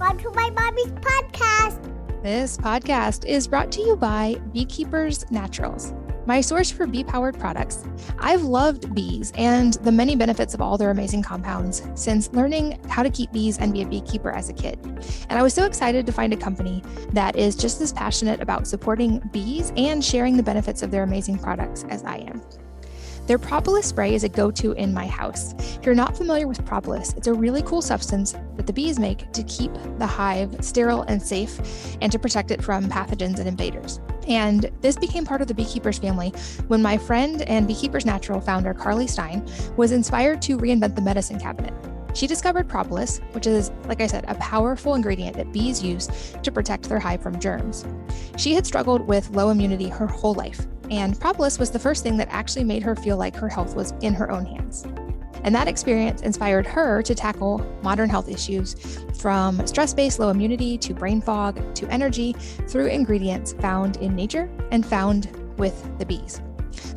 Welcome to my mommy's podcast. This podcast is brought to you by Beekeepers Naturals, my source for bee powered products. I've loved bees and the many benefits of all their amazing compounds since learning how to keep bees and be a beekeeper as a kid. And I was so excited to find a company that is just as passionate about supporting bees and sharing the benefits of their amazing products as I am. Their propolis spray is a go to in my house. If you're not familiar with propolis, it's a really cool substance that the bees make to keep the hive sterile and safe and to protect it from pathogens and invaders. And this became part of the Beekeepers family when my friend and Beekeepers Natural founder, Carly Stein, was inspired to reinvent the medicine cabinet. She discovered propolis, which is, like I said, a powerful ingredient that bees use to protect their hive from germs. She had struggled with low immunity her whole life, and propolis was the first thing that actually made her feel like her health was in her own hands. And that experience inspired her to tackle modern health issues from stress based low immunity to brain fog to energy through ingredients found in nature and found with the bees.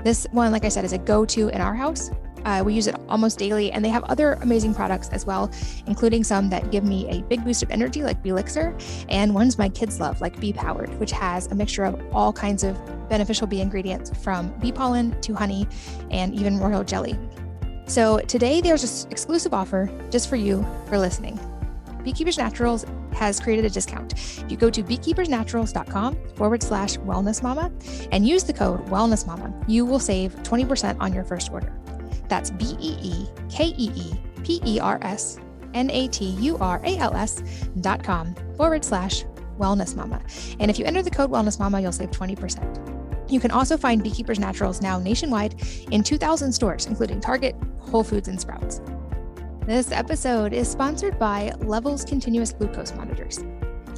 This one, like I said, is a go to in our house. Uh, we use it almost daily, and they have other amazing products as well, including some that give me a big boost of energy, like Belixir, and ones my kids love, like Bee Powered, which has a mixture of all kinds of beneficial bee ingredients from bee pollen to honey and even royal jelly. So today there's an exclusive offer just for you for listening. Beekeepers Naturals has created a discount. If you go to beekeepersnaturals.com forward slash wellness mama and use the code wellness mama, you will save 20% on your first order. That's B E E K E E P E R S N A T U R A L S dot com forward slash wellness mama. And if you enter the code wellness mama, you'll save 20%. You can also find Beekeepers Naturals now nationwide in 2,000 stores, including Target, Whole Foods, and Sprouts. This episode is sponsored by Levels Continuous Glucose Monitors.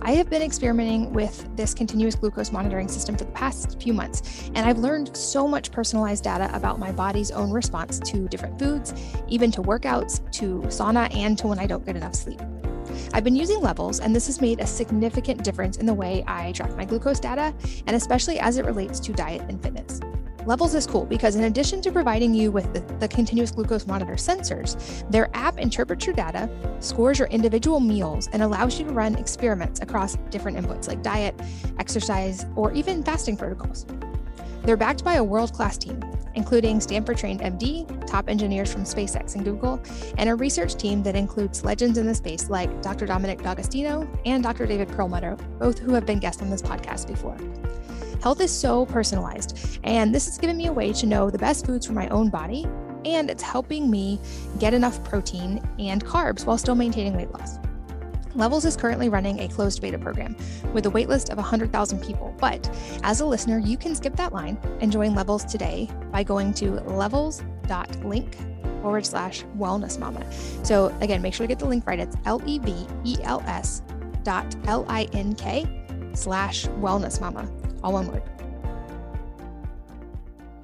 I have been experimenting with this continuous glucose monitoring system for the past few months, and I've learned so much personalized data about my body's own response to different foods, even to workouts, to sauna, and to when I don't get enough sleep. I've been using levels, and this has made a significant difference in the way I track my glucose data, and especially as it relates to diet and fitness. Levels is cool because, in addition to providing you with the, the, continuous glucose monitor sensors, their app interprets your data, scores your individual meals, and allows you to run experiments across different inputs like diet, exercise, or even fasting protocols. They're backed by a world class team, including Stanford trained MD, top engineers from SpaceX and Google, and a research team that includes legends in the space like Dr. Dominic D'Agostino and Dr. David Perlmutter, both who have been guests on this podcast before. Health is so personalized, and this has given me a way to know the best foods for my own body, and it's helping me get enough protein and carbs while still maintaining weight loss. Levels is currently running a closed beta program with a waitlist of 100,000 people. But as a listener, you can skip that line and join Levels today by going to levels.link forward slash wellness mama. So again, make sure to get the link right. It's L E V E L S dot L I N K slash wellness mama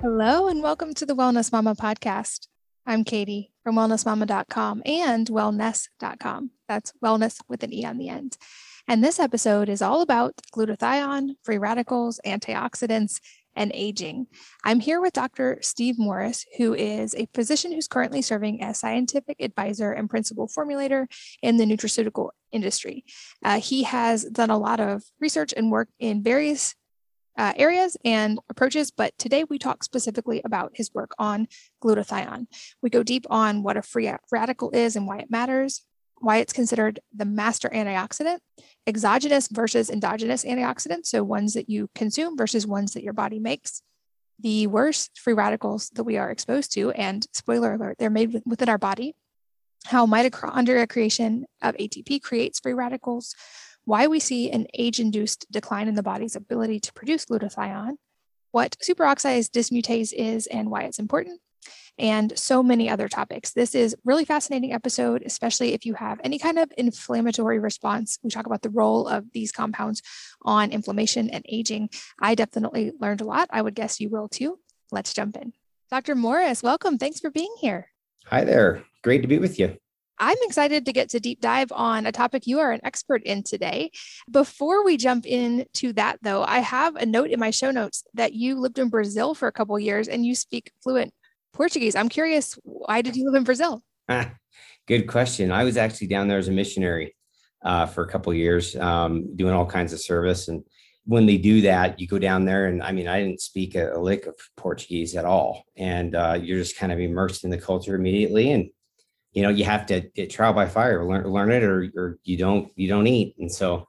Hello, and welcome to the Wellness Mama podcast. I'm Katie from wellnessmama.com and wellnesse.com. That's wellness with an E on the end. And this episode is all about glutathione, free radicals, antioxidants, and aging. I'm here with Dr. Steve Morris, who is a physician who's currently serving as scientific advisor and principal formulator in the nutraceutical industry. Uh, he has done a lot of research and work in various uh, areas and approaches, but today we talk specifically about his work on glutathione. We go deep on what a free radical is and why it matters, why it's considered the master antioxidant, exogenous versus endogenous antioxidants, so ones that you consume versus ones that your body makes, the worst free radicals that we are exposed to, and spoiler alert, they're made within our body, how mitochondria creation of ATP creates free radicals, why we see an age induced decline in the body's ability to produce glutathione, what superoxide dismutase is and why it's important, and so many other topics. This is really fascinating episode, especially if you have any kind of inflammatory response. We talk about the role of these compounds on inflammation and aging. I definitely learned a lot. I would guess you will too. Let's jump in. Dr. Morris, welcome. Thanks for being here. Hi there. Great to be with you. I'm excited to get to deep dive on a topic you are an expert in today. Before we jump into that, though, I have a note in my show notes that you lived in Brazil for a couple years and you speak fluent Portuguese. I'm curious, why did you live in Brazil? Good question. I was actually down there as a missionary uh, for a couple years, um, doing all kinds of service. And when they do that, you go down there, and I mean, I didn't speak a, a lick of Portuguese at all, and uh, you're just kind of immersed in the culture immediately, and you know, you have to it, trial by fire, learn learn it, or or you don't you don't eat. And so,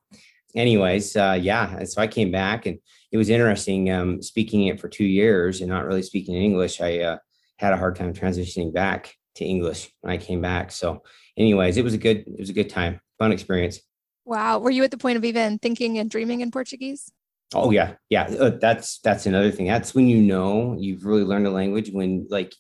anyways, uh, yeah. And so I came back, and it was interesting um, speaking it for two years and not really speaking English. I uh, had a hard time transitioning back to English when I came back. So, anyways, it was a good it was a good time, fun experience. Wow, were you at the point of even thinking and dreaming in Portuguese? Oh yeah, yeah. Uh, that's that's another thing. That's when you know you've really learned a language. When like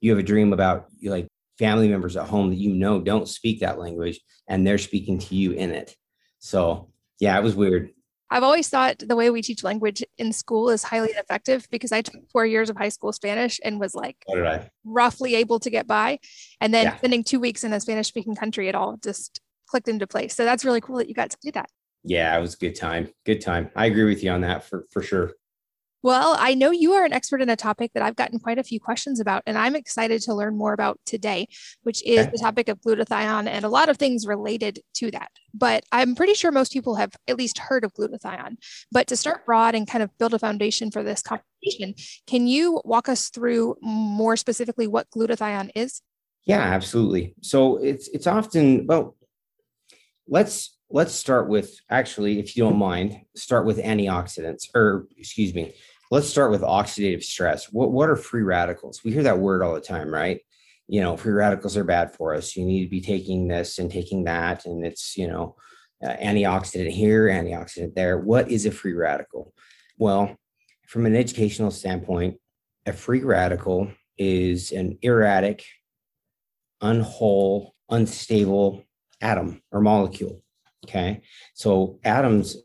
you have a dream about you like family members at home that you know don't speak that language, and they're speaking to you in it. So yeah, it was weird. I've always thought the way we teach language in school is highly ineffective because I took four years of high school Spanish and was like roughly able to get by. And then yeah. spending two weeks in a Spanish speaking country, it all just clicked into place. So that's really cool that you got to do that. Yeah, it was a good time. Good time. I agree with you on that for for sure. Well, I know you are an expert in a topic that I've gotten quite a few questions about, and I'm excited to learn more about today, which is okay. the topic of glutathione and a lot of things related to that. But I'm pretty sure most people have at least heard of glutathione. But to start broad and kind of build a foundation for this conversation, can you walk us through more specifically what glutathione is? Yeah, absolutely. So it's it's often well, let's let's start with actually, if you don't mind, start with antioxidants, or excuse me, let's start with oxidative stress. What what are free radicals? We hear that word all the time, right? You know, free radicals are bad for us. You need to be taking this and taking that, and it's you know, uh, antioxidant here, antioxidant there. What is a free radical? Well, from an educational standpoint, a free radical is an erratic, unwhole, unstable atom or molecule. Okay. So atoms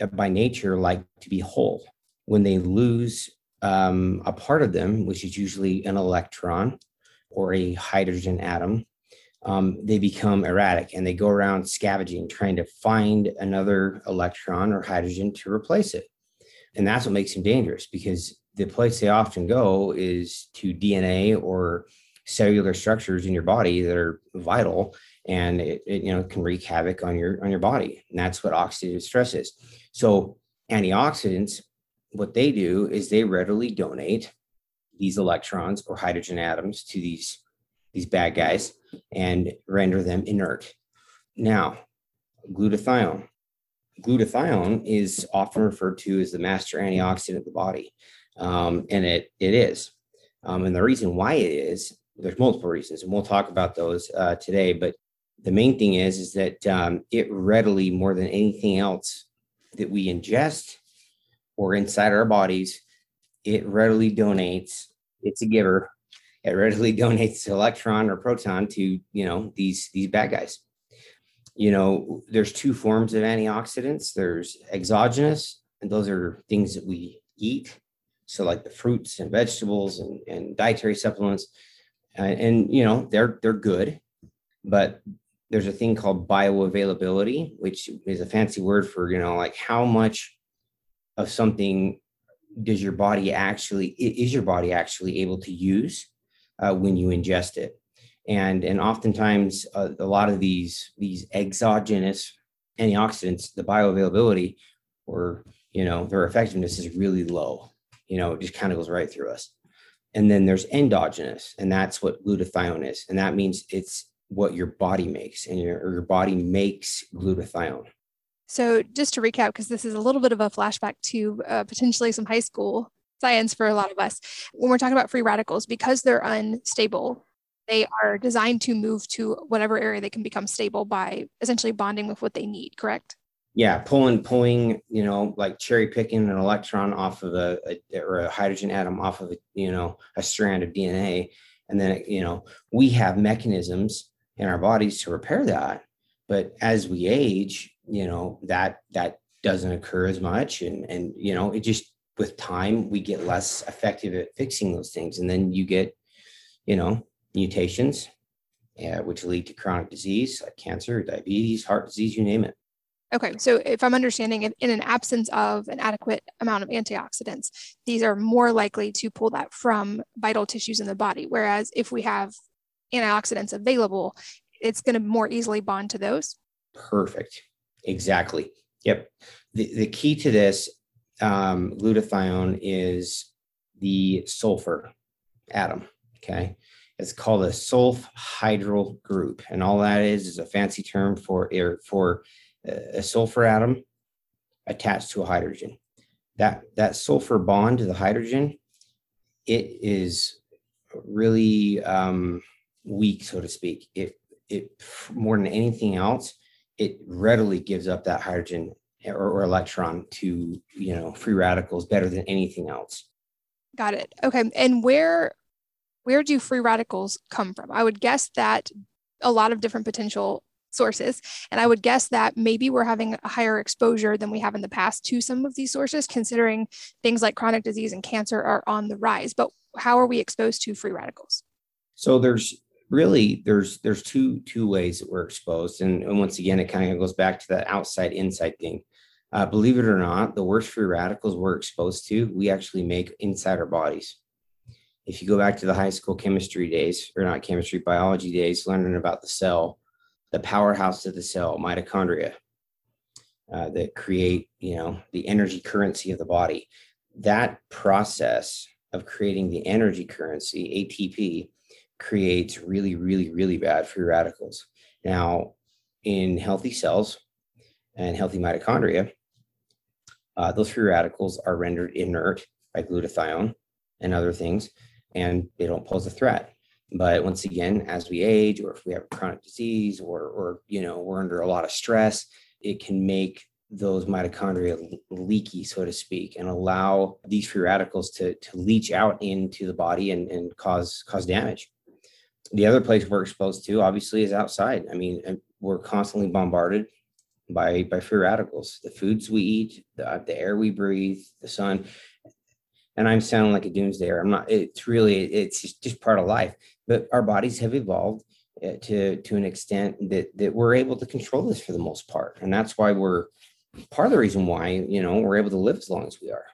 uh, by nature like to be whole. When they lose um, a part of them, which is usually an electron or a hydrogen atom, um, they become erratic and they go around scavenging, trying to find another electron or hydrogen to replace it. And that's what makes them dangerous because the place they often go is to DNA or cellular structures in your body that are vital and it, it, you know can wreak havoc on your on your body. And that's what oxidative stress is. So antioxidants what they do is they readily donate these electrons or hydrogen atoms to these these bad guys and render them inert. Now glutathione. Glutathione is often referred to as the master antioxidant of the body um, and it it is. Um, and the reason why it is there's multiple reasons, and we'll talk about those uh, today. But the main thing is is that um, it readily, more than anything else that we ingest or inside our bodies, it readily donates. It's a giver. It readily donates electron or proton to you know these these bad guys. You know, there's two forms of antioxidants. There's exogenous, and those are things that we eat. So like the fruits and vegetables and, and dietary supplements uh, and you know they're they're good, but there's a thing called bioavailability, which is a fancy word for you know like how much of something does your body actually is your body actually able to use uh, when you ingest it? And and oftentimes uh, a lot of these these exogenous antioxidants the bioavailability or you know their effectiveness is really low. You know it just kind of goes right through us. And then there's endogenous, and that's what glutathione is. And that means it's what your body makes, and your, your body makes glutathione. So, just to recap, because this is a little bit of a flashback to uh, potentially some high school science for a lot of us, when we're talking about free radicals, because they're unstable, they are designed to move to whatever area they can become stable by essentially bonding with what they need, correct? yeah, pulling, pulling, you know, like cherry picking an electron off of a, a, or a hydrogen atom off of a, you know, a strand of DNA. And then, you know, we have mechanisms in our bodies to repair that. But as we age, you know, that, that doesn't occur as much. And, and, you know, it just, with time, we get less effective at fixing those things. And then you get, you know, mutations, yeah, which lead to chronic disease like cancer, diabetes, heart disease, you name it. Okay, so if I'm understanding, in an absence of an adequate amount of antioxidants, these are more likely to pull that from vital tissues in the body. Whereas if we have antioxidants available, it's going to more easily bond to those. Perfect. Exactly. Yep. The, the key to this um, glutathione is the sulfur atom. Okay. It's called a sulfhydryl group. And all that is is a fancy term for, for a sulfur atom attached to a hydrogen. That, that sulfur bond to the hydrogen, it is really um, weak, so to speak. It, it more than anything else, it readily gives up that hydrogen or, or electron to you know free radicals better than anything else. Got it. Okay. And where where do free radicals come from? I would guess that a lot of different potential sources. And I would guess that maybe we're having a higher exposure than we have in the past to some of these sources, considering things like chronic disease and cancer are on the rise. But how are we exposed to free radicals? So there's really there's there's two two ways that we're exposed. And, and once again it kind of goes back to that outside inside thing. Uh, believe it or not the worst free radicals we're exposed to we actually make inside our bodies. If you go back to the high school chemistry days or not chemistry biology days learning about the cell the powerhouse of the cell mitochondria uh, that create you know the energy currency of the body. That process of creating the energy currency atp creates really, really, really bad free radicals. Now, in healthy cells and healthy mitochondria, uh, those free radicals are rendered inert by glutathione and other things, and they don't pose a threat. But once again, as we age, or if we have a chronic disease, or or you know we're under a lot of stress, it can make those mitochondria leaky, so to speak, and allow these free radicals to to leach out into the body and, and cause cause damage the other place we're exposed to obviously is outside. I mean, we're constantly bombarded by by free radicals. The foods we eat, the, the air we breathe, the sun. And I'm sounding like a doomsdayer. I'm not. It's really it's just, just part of life. But our bodies have evolved eh, to to an extent that that we're able to control this for the most part, and that's why we're part of the reason why you know we're able to live as long as we are.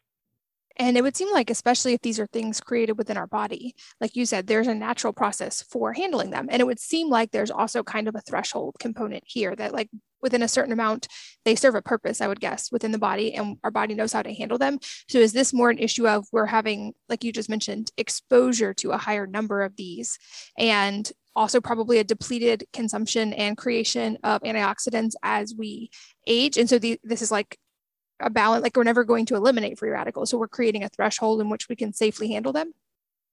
And it would seem like, especially if these are things created within our body, like you said, there's a natural process for handling them. And it would seem like there's also kind of a threshold component here that, like, within a certain amount, they serve a purpose, I would guess, within the body, and our body knows how to handle them. So, is this more an issue of we're having, like you just mentioned, exposure to a higher number of these and also probably a depleted consumption and creation of antioxidants as we age. And so the, this is like a balance like we're never going to eliminate free radicals so we're creating a threshold in which we can safely handle them?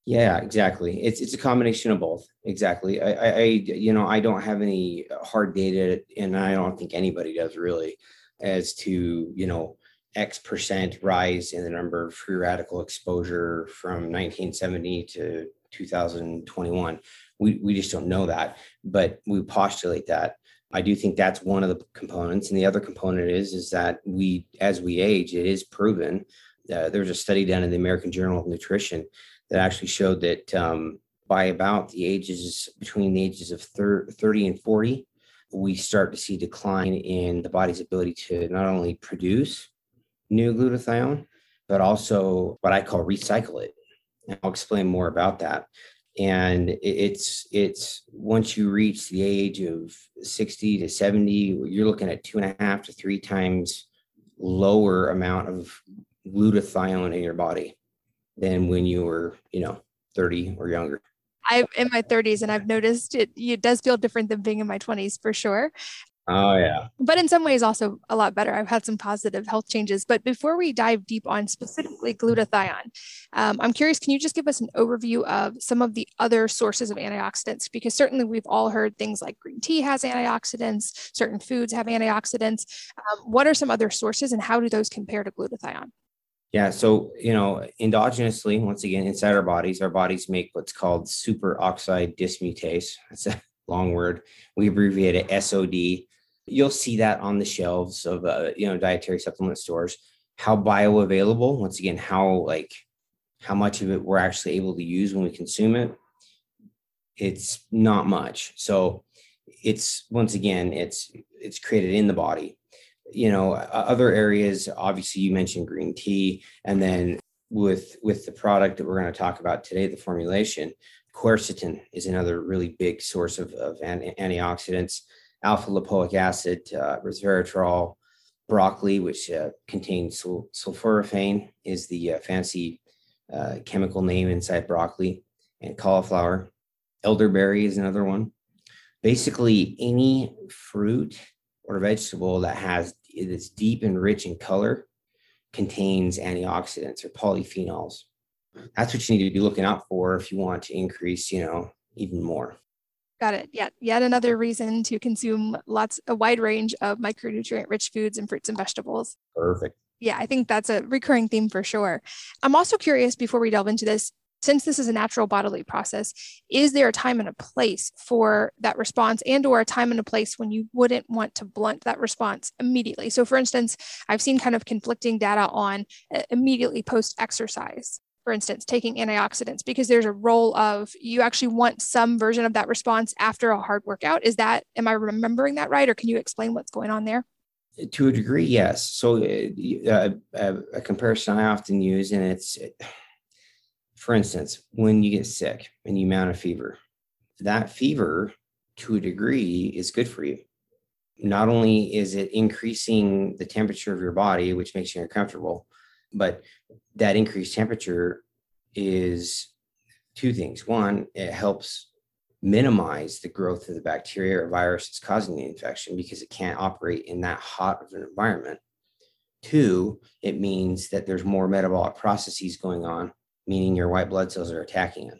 Yeah exactly. It's it's a combination of both. Exactly. I, I, I you know i don't have any hard data and i don't think anybody does really as to you know x percent rise in the number of free radical exposure from 1970 to 2021 we, we just don't know that but we postulate that I do think that's one of the components. And the other component is is that we, as we age, it is proven. Uh, there was a study done in the American Journal of Nutrition that actually showed that um, by about the ages between the ages of 30 and 40, we start to see decline in the body's ability to not only produce new glutathione, but also what I call recycle it. And I'll explain more about that and it's it's once you reach the age of 60 to 70 you're looking at two and a half to three times lower amount of glutathione in your body than when you were you know 30 or younger I'm in my 30s and I've noticed it, it does feel different than being in my 20s for sure. Oh, yeah. But in some ways, also a lot better. I've had some positive health changes. But before we dive deep on specifically glutathione, um, I'm curious can you just give us an overview of some of the other sources of antioxidants? Because certainly we've all heard things like green tea has antioxidants, certain foods have antioxidants. Um, what are some other sources and how do those compare to glutathione? Yeah, so you know, endogenously, once again, inside our bodies, our bodies make what's called superoxide dismutase. That's a long word. We abbreviate it SOD you'll see that on the shelves of uh, you know dietary supplement stores how bioavailable once again how like how much of it we're actually able to use when we consume it it's not much. So it's once again it's it's created in the body. You know other areas obviously you mentioned green tea and then with with the product that we're going to talk about today the formulation quercetin is another really big source of, of antioxidants alpha lipoic acid, uh, resveratrol, broccoli, which uh, contains sul- sulforaphane, is the uh, fancy chemical name inside broccoli, and cauliflower. Elderberry is another one. Basically, any fruit or vegetable that has that's deep and rich in color contains antioxidants or polyphenols. That's what you need to be looking out for if you want to increase, you know, even more. Got it. Yeah. Yet another reason to consume lots, a wide range of micronutrient rich foods and fruits and vegetables. Perfect. Yeah, I think that's a recurring theme for sure. I'm also curious before we delve into this, since this is a natural bodily process, is there a time and a place for that response and or a time and a place when you wouldn't want to blunt that response immediately? So for instance, I've seen kind of conflicting data on uh, immediately post exercise for instance, taking antioxidants, because there's a role of you actually want some version of that response after a hard workout. Is that, am I remembering that right? Or can you explain what's going on there? To a degree, yes. So, uh, uh, a comparison I often use, and it's, for instance, when you get sick and you mount a fever, that fever to a degree is good for you. Not only is it increasing the temperature of your body, which makes you uncomfortable, but that increased temperature is two things. One, it helps minimize the growth of the bacteria or virus that's causing the infection because it can't operate in that hot of an environment. Two, it means that there's more metabolic processes going on, meaning your white blood cells are attacking it.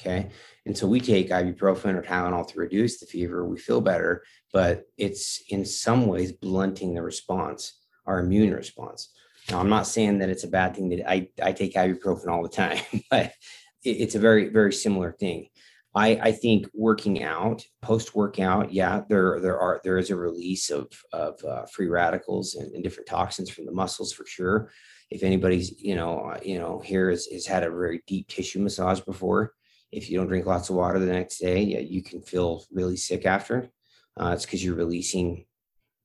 Okay. And so we take ibuprofen or Tylenol to reduce the fever. We feel better, but it's in some ways blunting the response, our immune response. Now, I'm not saying that it's a bad thing that I, I take ibuprofen all the time, but it, it's a very, very similar thing. I, I think working out, post workout, yeah, there there are there is a release of of uh, free radicals and, and, different toxins from the muscles for sure. If anybody's you know uh, you know here has, has had a very deep tissue massage before, if you don't drink lots of water the next day, yeah, you can feel really sick after. Uh, it's because you're releasing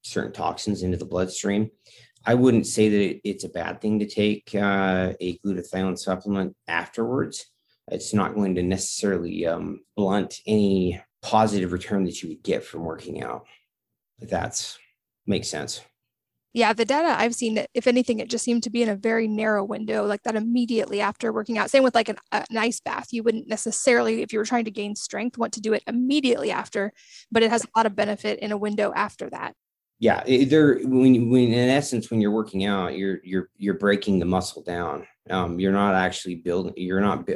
certain toxins into the bloodstream. I wouldn't say that it's a bad thing to take uh, a glutathione supplement afterwards. It's not going to necessarily um, blunt any positive return that you would get from working out. If that's makes sense. Yeah, the data I've seen, if anything, it just seemed to be in a very narrow window, like that immediately after working out. Same with like an, an ice bath. You wouldn't necessarily, if you were trying to gain strength, want to do it immediately after, but it has a lot of benefit in a window after that yeah they're when, when in essence when you're working out you're you're you're breaking the muscle down um, you're not actually building you're not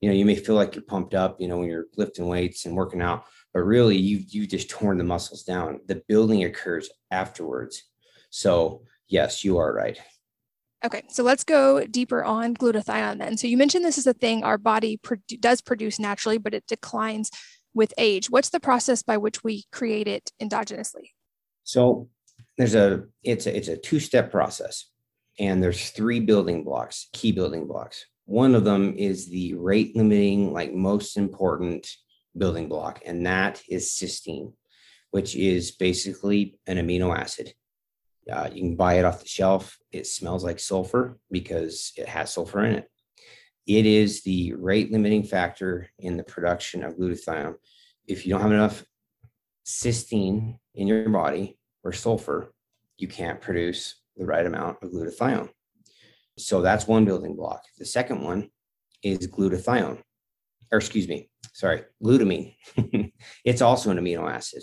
you know you may feel like you're pumped up you know when you're lifting weights and working out but really you you just torn the muscles down the building occurs afterwards so yes you are right Okay, so let's go deeper on glutathione then. So you mentioned this is a thing our body produ- does produce naturally, but it declines with age. What's the process by which we create it endogenously? So there's a it's a it's a two-step process and there's three building blocks, key building blocks. One of them is the rate limiting, like most important building block, and that is cysteine, which is basically an amino acid. Uh, you can buy it off the shelf. It smells like sulfur because it has sulfur in it. It is the rate limiting factor in the production of glutathione. If you don't have enough cysteine in your body or sulfur, you can't produce the right amount of glutathione. So that's one building block. The second one is glutathione, or excuse me, sorry, glutamine. it's also an amino acid.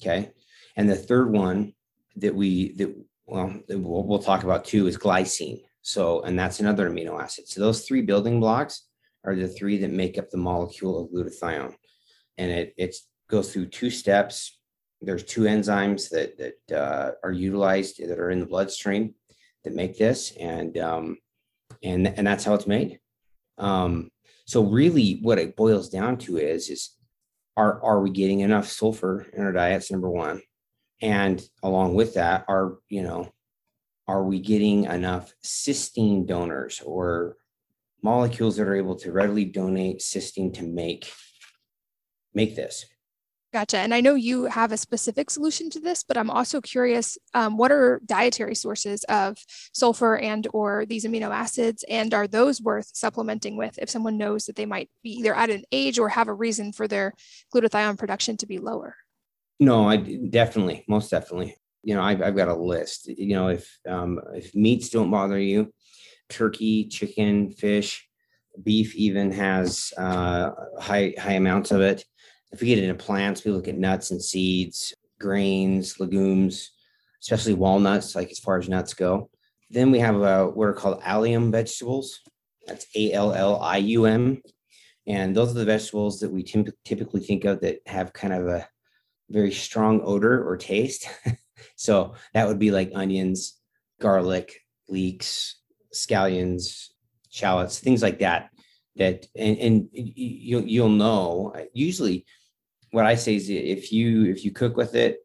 Okay. And the third one that we that well we'll, we'll talk about too is glycine. So and that's another amino acid. So those three building blocks are the three that make up the molecule of glutathione, and it it goes through two steps there's two enzymes that that uh, are utilized that are in the bloodstream that make this, and um, and and that's how it's made. Um, so really, what it boils down to is is are are we getting enough sulfur in our diets? Number one, and along with that, are you know are we getting enough cysteine donors or molecules that are able to readily donate cysteine to make make this Gotcha. And I know you have a specific solution to this, but I'm also curious, um, what are dietary sources of sulfur and or these amino acids? And are those worth supplementing with if someone knows that they might be either at an age or have a reason for their glutathione production to be lower? No, I definitely, most definitely. You know, I've, I've got a list. You know, if um, if meats don't bother you, turkey, chicken, fish, beef even has uh, high high amounts of it. If we get into plants, we look at nuts and seeds, grains, legumes, especially walnuts, like as far as nuts go. Then we have uh, what are called allium vegetables. That's A L L I U M. And those are the vegetables that we typically think of that have kind of a very strong odor or taste. so that would be like onions, garlic, leeks, scallions, shallots, things like that. That and, and you'll you'll know. Usually, what I say is if you if you cook with it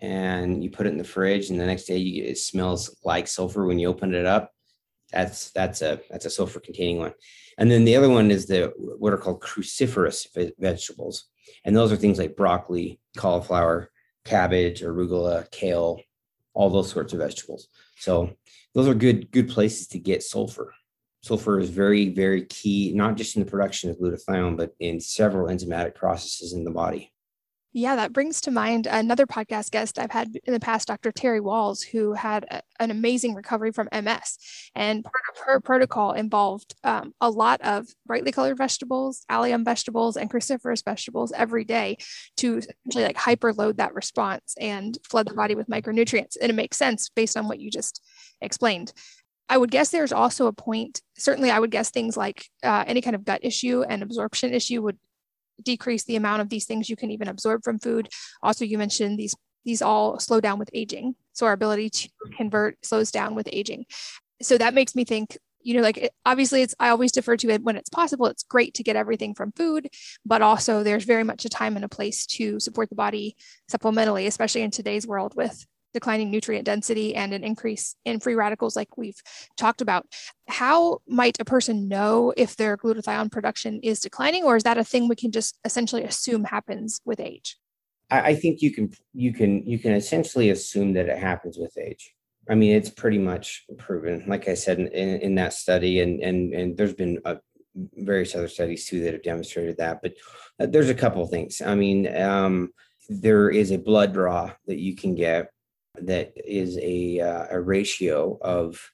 and you put it in the fridge and the next day you it smells like sulfur when you open it up, that's that's a that's a sulfur containing one. And then the other one is the what are called cruciferous vegetables, and those are things like broccoli, cauliflower, cabbage, arugula, kale, all those sorts of vegetables. So those are good good places to get sulfur. Sulfur is very, very key, not just in the production of glutathione, but in several enzymatic processes in the body. Yeah, that brings to mind another podcast guest I've had in the past, Dr. Terry Wahls, who had a, an amazing recovery from MS. And part of her protocol involved um, a lot of brightly colored vegetables, allium vegetables, and cruciferous vegetables every day to essentially like hyperload that response and flood the body with micronutrients. And it makes sense based on what you just explained. I would guess there's also a point. Certainly, I would guess things like uh, any kind of gut issue and absorption issue would decrease the amount of these things you can even absorb from food. Also, you mentioned these these all slow down with aging, so our ability to convert slows down with aging. So that makes me think. You know, like it, obviously, it's I always defer to it when it's possible. It's great to get everything from food, but also there's very much a time and a place to support the body supplementally, especially in today's world with declining nutrient density and an increase in free radicals like we've talked about. How might a person know if their glutathione production is declining or is that a thing we can just essentially assume happens with age? I think you can you can you can essentially assume that it happens with age. I mean it's pretty much proven like i said in, in that study and and and there's been a, various other studies too that have demonstrated that but uh, there's a couple things. I mean um, there is a blood draw that you can get that is a, uh, a ratio of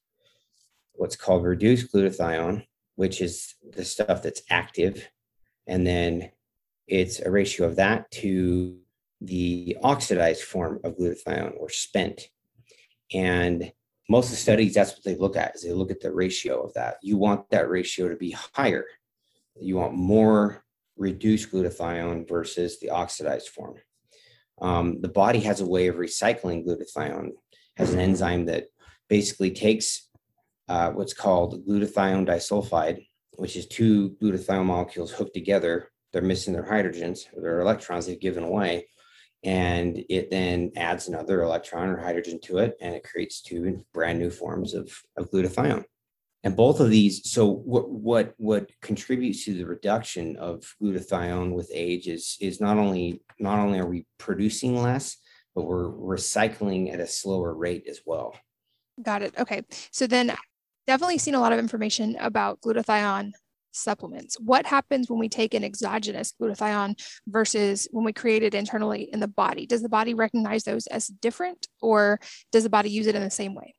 what's called reduced glutathione, which is the stuff that's active. And then it's a ratio of that to the oxidized form of glutathione or spent. And most of the studies, that's what they look at is they look at the ratio of that. You want that ratio to be higher. You want more reduced glutathione versus the oxidized form um, the body has a way of recycling glutathione, has an enzyme that basically takes uh, what's called glutathione disulfide, which is two glutathione molecules hooked together. They're missing their hydrogens, their electrons they've given away. And it then adds another electron or hydrogen to it, and it creates two brand new forms of, of glutathione and both of these so what what what contributes to the reduction of glutathione with age is is not only not only are we producing less but we're recycling at a slower rate as well. Got it. Okay. So then definitely seen a lot of information about glutathione supplements. What happens when we take an exogenous glutathione versus when we create it internally in the body? Does the body recognize those as different or does the body use it in the same way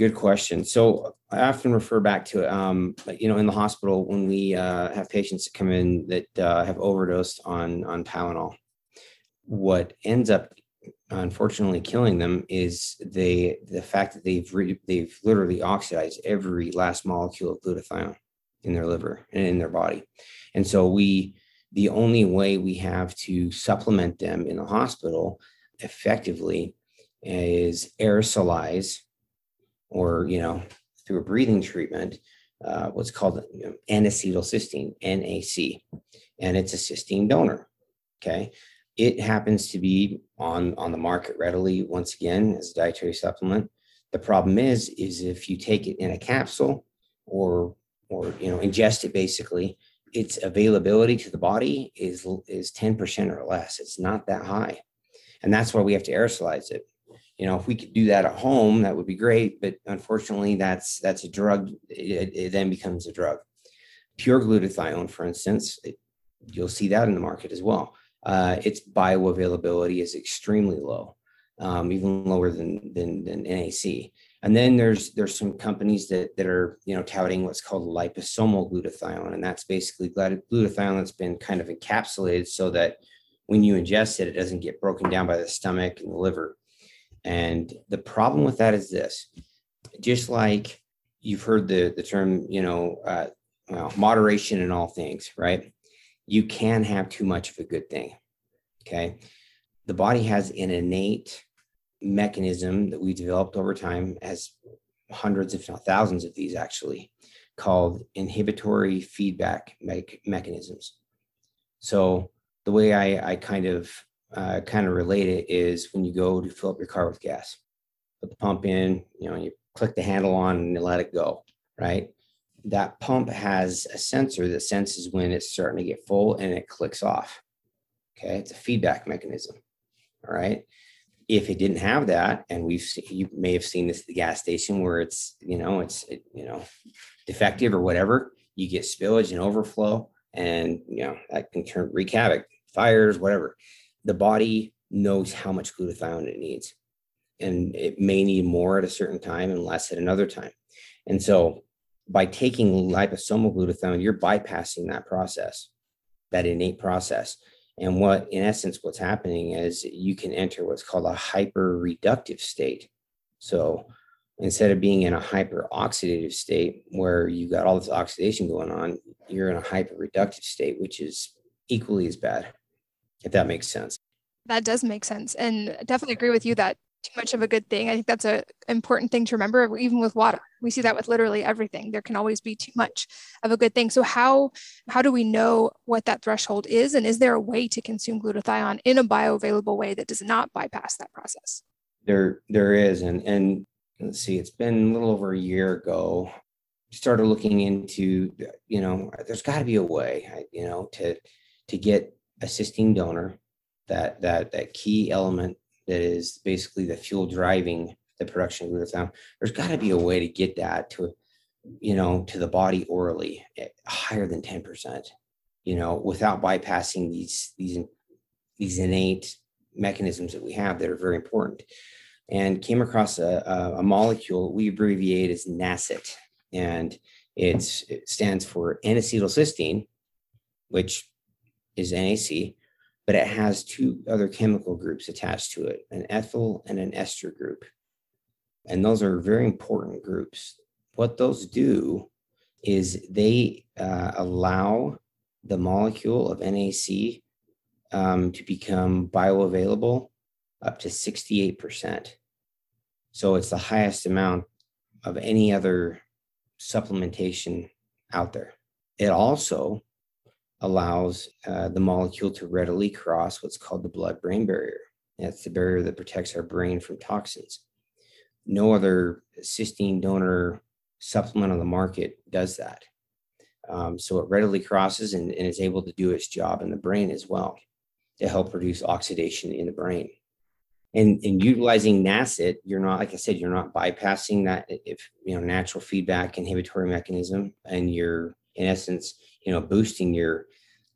Good question. So I often refer back to, um, you know, in the hospital when we uh, have patients that come in that uh, have overdosed on on Tylenol. What ends up, unfortunately, killing them is they the fact that they've re- they've literally oxidized every last molecule of glutathione in their liver and in their body, and so we the only way we have to supplement them in the hospital effectively is aerosolize or you know through a breathing treatment uh, what's called you know, N-acetylcysteine NAC and it's a cysteine donor okay? It happens to be on on the market readily once again as a dietary supplement. The problem is is if you take it in a capsule or or you know ingest it basically its availability to the body is is 10% or less. It's not that high. And that's why we have to aerosolize it you know if we could do that at home that would be great but unfortunately that's that's a drug it, it then becomes a drug pure glutathione for instance it, you'll see that in the market as well uh, its bioavailability is extremely low, um, even lower than, than, than NAC. And then there's there's some companies that that are you know touting what's called liposomal glutathione, and that's basically glutathione that's been kind of encapsulated so that when you ingest it, it doesn't get broken down by the stomach and the liver. And the problem with that is this: just like you've heard the the term, you know, uh, well, moderation in all things, right? You can have too much of a good thing. Okay, the body has an innate mechanism that we developed over time as hundreds, if not thousands of these actually, called inhibitory feedback me- mechanisms. So the way I, I kind of uh, kind of relate it is when you go to fill up your car with gas, put the pump in, you know, you click the handle on and you let it go, right? That pump has a sensor that senses when it's starting to get full and it clicks off. Okay, it's a feedback mechanism. All right if it didn't have that, and we've seen, you may have seen this at the gas station where it's you know it's it, you know defective or whatever, you get spillage and overflow, and you know that can turn wreak havoc, fires, whatever. The body knows how much glutathione it needs, and it may need more at a certain time and less at another time. And so, by taking liposomal glutathione, you're bypassing that process, that innate process. And what, in essence, what's happening is you can enter what's called a hyper-reductive state. So instead of being in a hyper-oxidative state where you've got all this oxidation going on, you're in a hyper-reductive state, which is equally as bad, if that makes sense. That does make sense. And definitely agree with you that too much of a good thing. I think that's an important thing to remember, even with water. We see that with literally everything. There can always be too much of a good thing. So how how do we know what that threshold is? And is there a way to consume glutathione in a bioavailable way that does not bypass that process? There there is. And and let's see, it's been a little over a year ago. Started looking into, you know, there's got to be a way, you know, to to get a cysteine donor, that that that key element that is basically the fuel driving the production of glutathione. There's got to be a way to get that to, you know, to the body orally eh, higher than 10%, you know, without bypassing these, these, these innate mechanisms that we have that are very important. And came across a, a, molecule we abbreviate as NACET, and it stands for N-acetylcysteine, which is NAC, but it has two other chemical groups attached to it an ethyl and an ester group. And those are very important groups. What those do is they uh, allow the molecule of NAC um, to become bioavailable up to 68%. So it's the highest amount of any other supplementation out there. It also allows uh, the molecule to readily cross what's called the blood brain barrier. That's the barrier that protects our brain from toxins. No other cysteine donor supplement on the market does that. Um, so it readily crosses and, and is able to do its job in the brain as well to help reduce oxidation in the brain. And in utilizing NACET, you're not, like I said, you're not bypassing that if you know natural feedback inhibitory mechanism, and you're in essence, you know, boosting your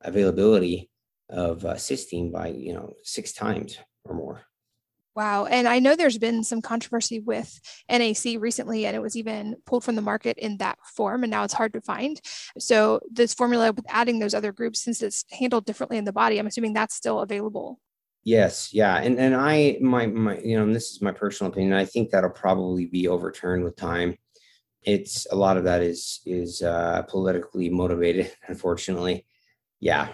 availability of uh, cysteine by you know six times or more. Wow. And I know there's been some controversy with NAC recently, and it was even pulled from the market in that form, and now it's hard to find. So, this formula with adding those other groups, since it's handled differently in the body, I'm assuming that's still available. Yes, yeah, and and I my my you know this is my personal opinion. I think that'll probably be overturned with time. It's a lot of that is is uh, politically motivated, unfortunately yeah,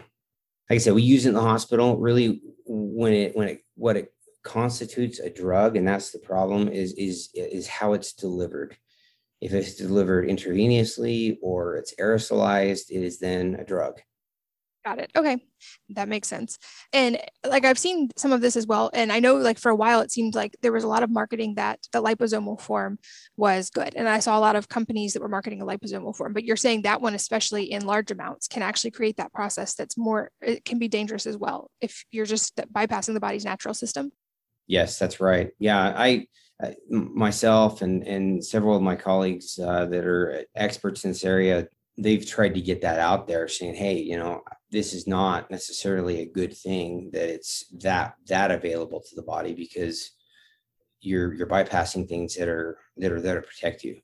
like I said, we use it in the hospital. Really, when it when it what it constitutes a drug, and that's the problem is is is how it's delivered. If it's delivered intravenously or it's aerosolized, it is then a drug. Got it. Okay. That makes sense. And like I've seen some of this as well. And I know like for a while it seemed like there was a lot of marketing that the liposomal form was good. And I saw a lot of companies that were marketing a liposomal form, but you're saying that one, especially in large amounts, can actually create that process that's more, it can be dangerous as well if you're just bypassing the body's natural system. Yes, that's right. Yeah. I, myself and, and several of my colleagues uh, that are experts in this area they've tried to get that out there saying hey you know this is not necessarily a good thing that it's that that available to the body because you're you're bypassing things that are that are there to protect you.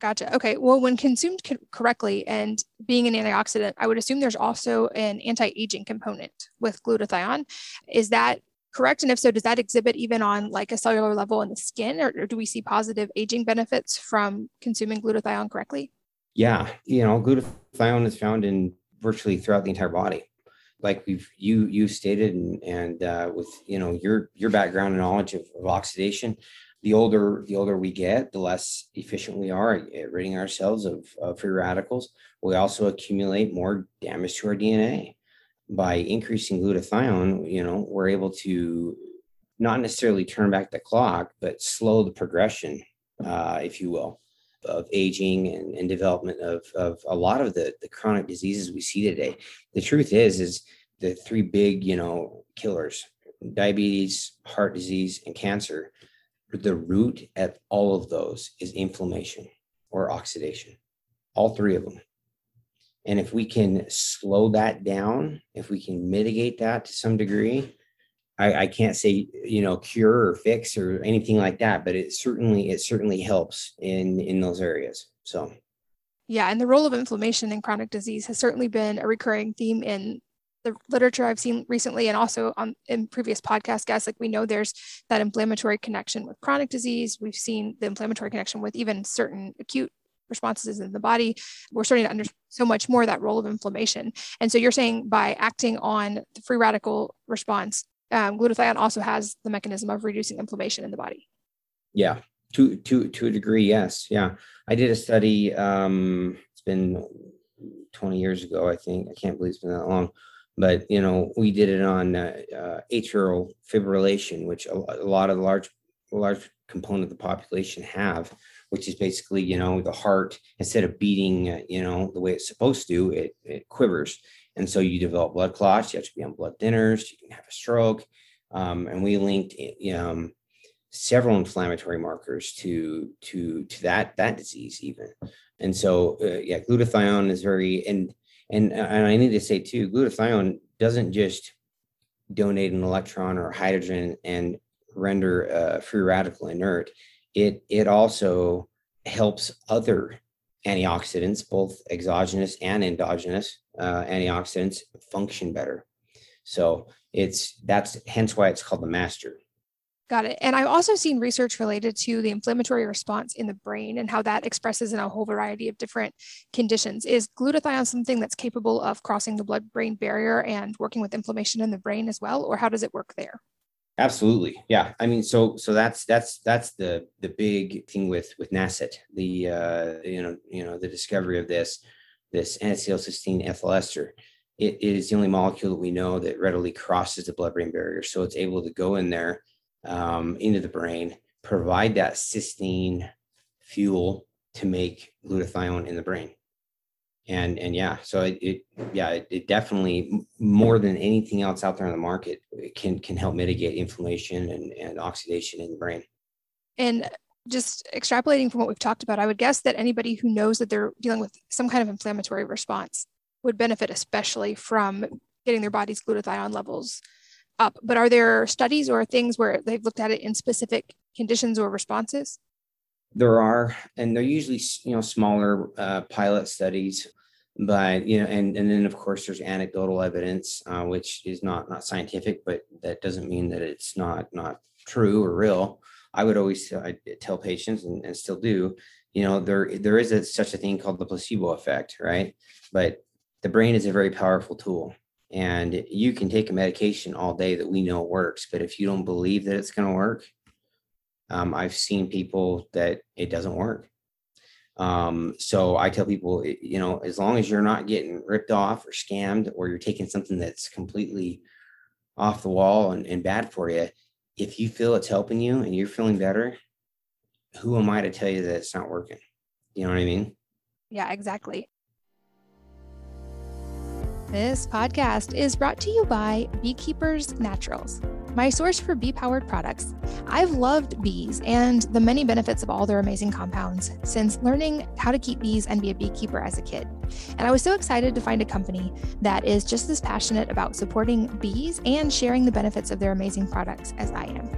Gotcha. Okay. Well, when consumed co- correctly and being an antioxidant, I would assume there's also an anti-aging component with glutathione. Is that correct? And if so, does that exhibit even on like a cellular level in the skin, or, or do we see positive aging benefits from consuming glutathione correctly? Yeah, you know, glutathione is found in virtually throughout the entire body. Like we've you you stated and and uh, with you know your your background and knowledge of, of, oxidation the older the older we get the less efficient we are at ridding ourselves of, of free radicals. We also accumulate more damage to our dna by increasing glutathione you know we're able to not necessarily turn back the clock but slow the progression uh, if you will of aging and, and development of, of a lot of the, the chronic diseases we see today. The truth is, is the three big, you know, killers, diabetes, heart disease, and cancer, the root at all of those is inflammation or oxidation, all three of them. And if we can slow that down, if we can mitigate that to some degree, I, I can't say you know cure or fix or anything like that, but it certainly it certainly helps in in those areas. So yeah, and the role of inflammation in chronic disease has certainly been a recurring theme in the literature I've seen recently and also on in previous podcast guests. Like we know there's that inflammatory connection with chronic disease. We've seen the inflammatory connection with even certain acute responses in the body. We're starting to understand so much more that role of inflammation. And so you're saying by acting on the free radical response, um, glutathione also has the mechanism of reducing inflammation in the body. Yeah, to to to a degree, yes. Yeah, I did a study. Um, it's been 20 years ago, I think. I can't believe it's been that long. But you know, we did it on uh, uh, atrial fibrillation, which a, a lot of the large large component of the population have, which is basically you know the heart instead of beating uh, you know the way it's supposed to, it it quivers and so you develop blood clots, you have to be on blood thinners, you can have a stroke. Um, and we linked um, several inflammatory markers to to to that that disease even. And so uh, yeah, glutathione is very and and and I need to say too, glutathione doesn't just donate an electron or hydrogen and render a free radical inert. It it also helps other antioxidants, both exogenous and endogenous uh, antioxidants, function better. So it's that's hence why it's called the master. Got it. And I've also seen research related to the inflammatory response in the brain and how that expresses in a whole variety of different conditions. Is glutathione something that's capable of crossing the blood brain barrier and working with inflammation in the brain as well? Or how does it work there? Absolutely. Yeah. I mean, so so that's that's that's the the big thing with with NACET, the uh, you know, you know, the discovery of this this N-acetylcysteine ethyl ester. It is the only molecule that we know that readily crosses the blood-brain barrier. So it's able to go in there um, into the brain, provide that cysteine fuel to make glutathione in the brain and and yeah so it, it yeah it, it, definitely more than anything else out there on the market can can help mitigate inflammation and, and oxidation in the brain. And just extrapolating from what we've talked about i would guess that anybody who knows that they're dealing with some kind of inflammatory response would benefit especially from getting their body's glutathione levels up. But are there studies or things where they've looked at it in specific conditions or responses? There are and they're usually you know smaller uh, pilot studies but you know and and then of course there's anecdotal evidence uh, which is not not scientific but that doesn't mean that it's not not true or real. I would always uh, tell patients and, and, still do you know there there is a, such a thing called the placebo effect right? But the brain is a very powerful tool and you can take a medication all day that we know works but if you don't believe that it's going to work um, i've seen people that it doesn't work um, so I tell people, you know, as long as you're not getting ripped off or scammed, or you're taking something that's completely off the wall and, and bad for you, if you feel it's helping you and you're feeling better, who am I to tell you that it's not working? You know what I mean? Yeah, exactly. This podcast is brought to you by Beekeepers Naturals. My source for bee powered products. I've loved bees and the many benefits of all their amazing compounds since learning how to keep bees and be a beekeeper as a kid. And I was so excited to find a company that is just as passionate about supporting bees and sharing the benefits of their amazing products as I am.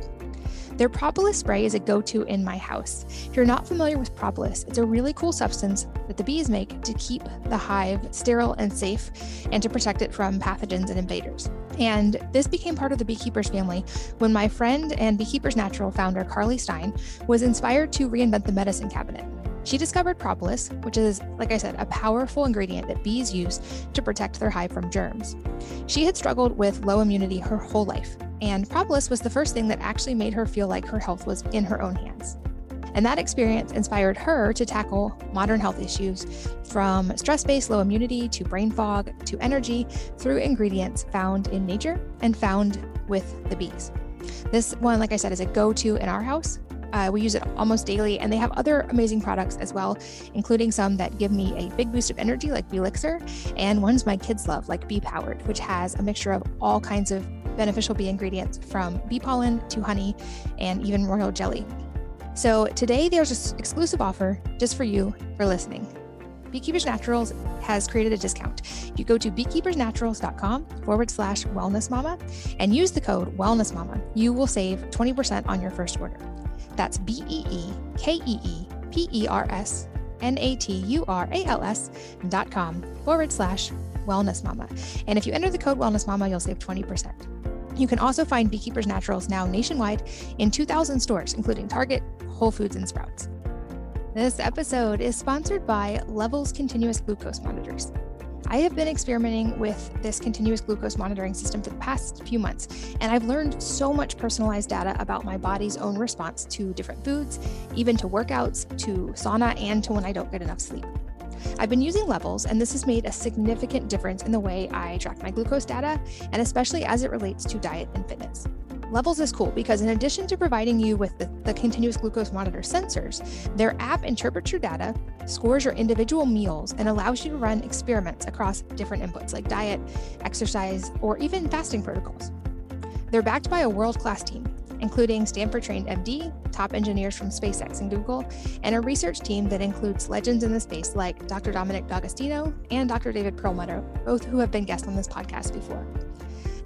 Their propolis spray is a go to in my house. If you're not familiar with propolis, it's a really cool substance that the bees make to keep the hive sterile and safe and to protect it from pathogens and invaders. And this became part of the Beekeepers family when my friend and Beekeepers Natural founder, Carly Stein, was inspired to reinvent the medicine cabinet. She discovered propolis, which is, like I said, a powerful ingredient that bees use to protect their hive from germs. She had struggled with low immunity her whole life, and propolis was the first thing that actually made her feel like her health was in her own hands. And that experience inspired her to tackle modern health issues from stress based low immunity to brain fog to energy through ingredients found in nature and found with the bees. This one, like I said, is a go to in our house. Uh, we use it almost daily, and they have other amazing products as well, including some that give me a big boost of energy, like Belixir, and ones my kids love, like Bee Powered, which has a mixture of all kinds of beneficial bee ingredients from bee pollen to honey and even royal jelly. So today there's an exclusive offer just for you for listening. Beekeepers Naturals has created a discount. You go to beekeepersnaturals.com forward slash wellness mama and use the code wellness mama. You will save 20% on your first order. That's B E E K E E P E R S N A T U R A L S dot com forward slash wellness mama. And if you enter the code wellness mama, you'll save 20%. You can also find Beekeepers Naturals now nationwide in 2,000 stores, including Target, Whole Foods, and Sprouts. This episode is sponsored by Levels Continuous Glucose Monitors. I have been experimenting with this continuous glucose monitoring system for the past few months, and I've learned so much personalized data about my body's own response to different foods, even to workouts, to sauna, and to when I don't get enough sleep. I've been using levels, and this has made a significant difference in the way I track my glucose data, and especially as it relates to diet and fitness. Levels is cool because in addition to providing you with the, the, continuous glucose monitor sensors, their app interprets your data, scores your individual meals, and allows you to run experiments across different inputs like diet, exercise, or even fasting protocols. They're backed by a world class team, including Stanford trained MD, top engineers from SpaceX and Google, and a research team that includes legends in the space like Dr. Dominic D'Agostino and Dr. David Perlmutter, both who have been guests on this podcast before.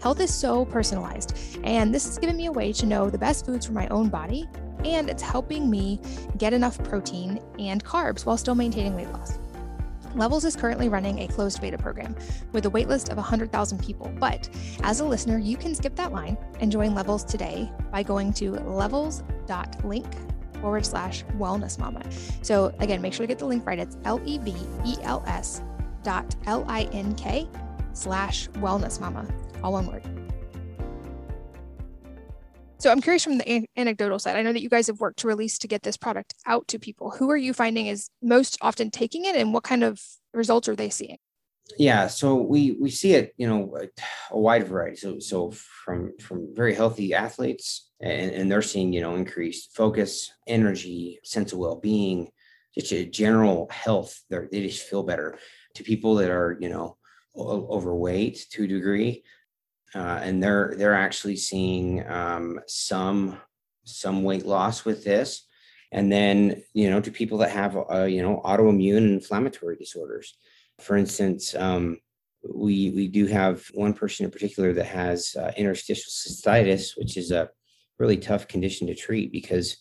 Health is so personalized, and this has given me a way to know the best foods for my own body, and it's helping me get enough protein and carbs while still maintaining weight loss. Levels is currently running a closed beta program with a waitlist of 100,000 people. But as a listener, you can skip that line and join Levels today by going to levels.link forward slash wellness mama. So again, make sure to get the link right. It's L E V E L S dot L I N K slash wellness mama, all one word. So I'm curious from the anecdotal side. I know that you guys have worked to release to get this product out to people. Who are you finding is most often taking it, and what kind of results are they seeing? Yeah, so we we see it, you know, a wide variety. So so from from very healthy athletes, and, and they're seeing, you know, increased focus, energy, sense of well being, just a general health. They they just feel better. To people that are, you know, overweight to a degree, uh, and they're they're actually seeing um, some some weight loss with this. And then you know to people that have uh, you know autoimmune inflammatory disorders. For instance um, we we do have one person in particular that has uh, interstitial cystitis which is a really tough condition to treat because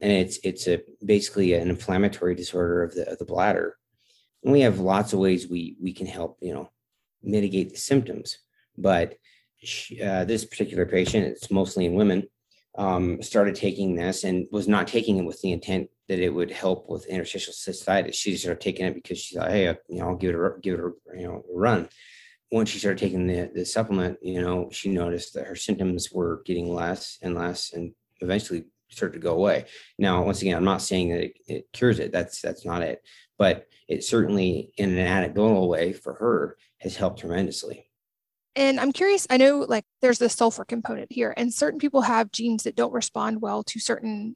and it's it's a basically an inflammatory disorder of the of the bladder. And we have lots of ways we we can help you know mitigate the symptoms. But she, uh, this particular patient, it's mostly in women, um, started taking this and was not taking it with the intent that it would help with interstitial cystitis. She started taking it because she thought, hey, uh, you know, I'll give it a give it a you know a run. Once she started taking the the supplement, you know, she noticed that her symptoms were getting less and less, and eventually started to go away. Now, once again, I'm not saying that it, it cures it. That's that's not it. But it certainly, in an anecdotal way, for her, has helped tremendously. And I'm curious, I know like there's the sulfur component here, and certain people have genes that don't respond well to certain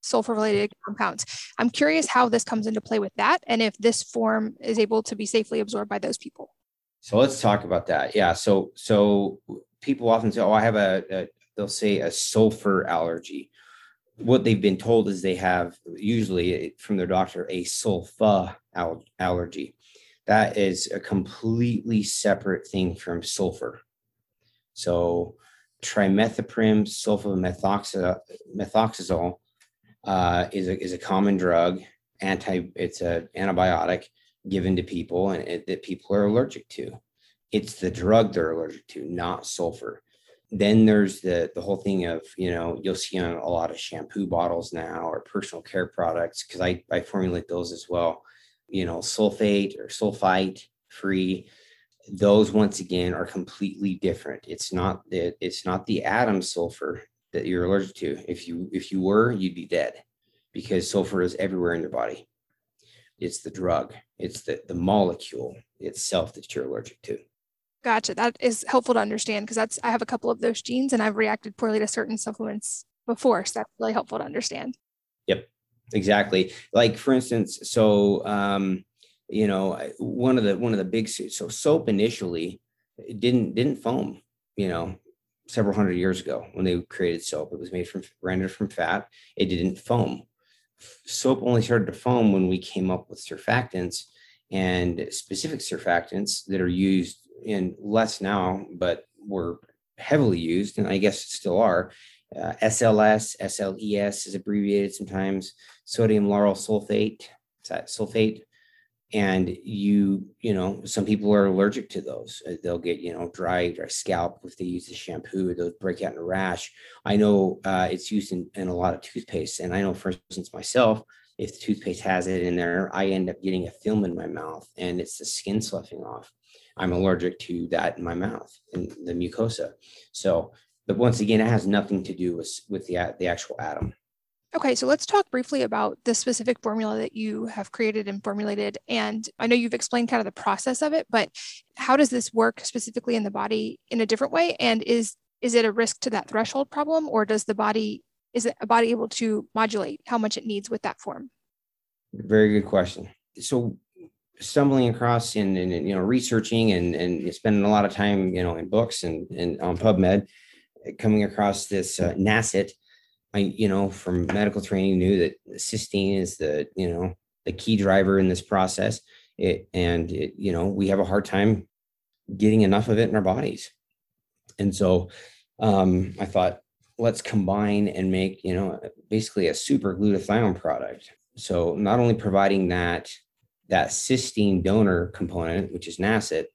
sulfur related compounds. I'm curious how this comes into play with that and if this form is able to be safely absorbed by those people. So let's talk about that. Yeah. So so people often say, "Oh, I have a, a they'll say a sulfur allergy. What they've been told is they have usually from their doctor a sulfa al- allergy. That is a completely separate thing from sulfur. So trimethoprim sulfamethoxazole uh, is a is a common drug. Anti, it's an antibiotic given to people and it, that people are allergic to. It's the drug they're allergic to, not sulfur. Then there's the the whole thing of you know you'll see on a lot of shampoo bottles now or personal care products because I I formulate those as well. You know sulfate or sulfite free those once again are completely different. It's not the it's not the atom sulfur that you're allergic to. If you if you were, you'd be dead because sulfur is everywhere in your body. It's the drug, it's the, the molecule itself that you're allergic to. Gotcha. That is helpful to understand because that's I have a couple of those genes and I've reacted poorly to certain supplements before. So that's really helpful to understand. Yep, exactly. Like for instance, so um, you know one of the one of the big so soap initially didn't didn't foam you know several hundred years ago when they created soap. It was made from rendered from fat. It didn't foam. Soap only started to foam when we came up with surfactants and specific surfactants that are used in less now but were heavily used and i guess still are uh, sls sles is abbreviated sometimes. Sodium lauryl sulfate sulfate. And you you know some people are allergic to those. Uh, they'll get you know dry dry scalp if they use the shampoo they'll break out in a rash. I know uh, it's used in, in a lot of toothpaste and i know for instance myself if the toothpaste has it in there i end up getting a film in my mouth and it's the skin sloughing off. I'm allergic to that in my mouth and the mucosa. So but once again it has nothing to do with with the the actual atom Okay, so let's talk briefly about the specific formula that you have created and formulated. And I know you've explained kind of the process of it, but how does this work specifically in the body in a different way? And is is it a risk to that threshold problem, or does the body is a body able to modulate how much it needs with that form? Very good question. So stumbling across and, and you know researching and and spending a lot of time you know in books and and on PubMed, coming across this uh, I, you know, from medical training knew that cysteine is the, you know, the key driver in this process. It, and it, you know, we have a hard time getting enough of it in our bodies. And so um, I thought, let's combine and make, you know, basically a super glutathione product. So not only providing that that cysteine donor component, which is NACET,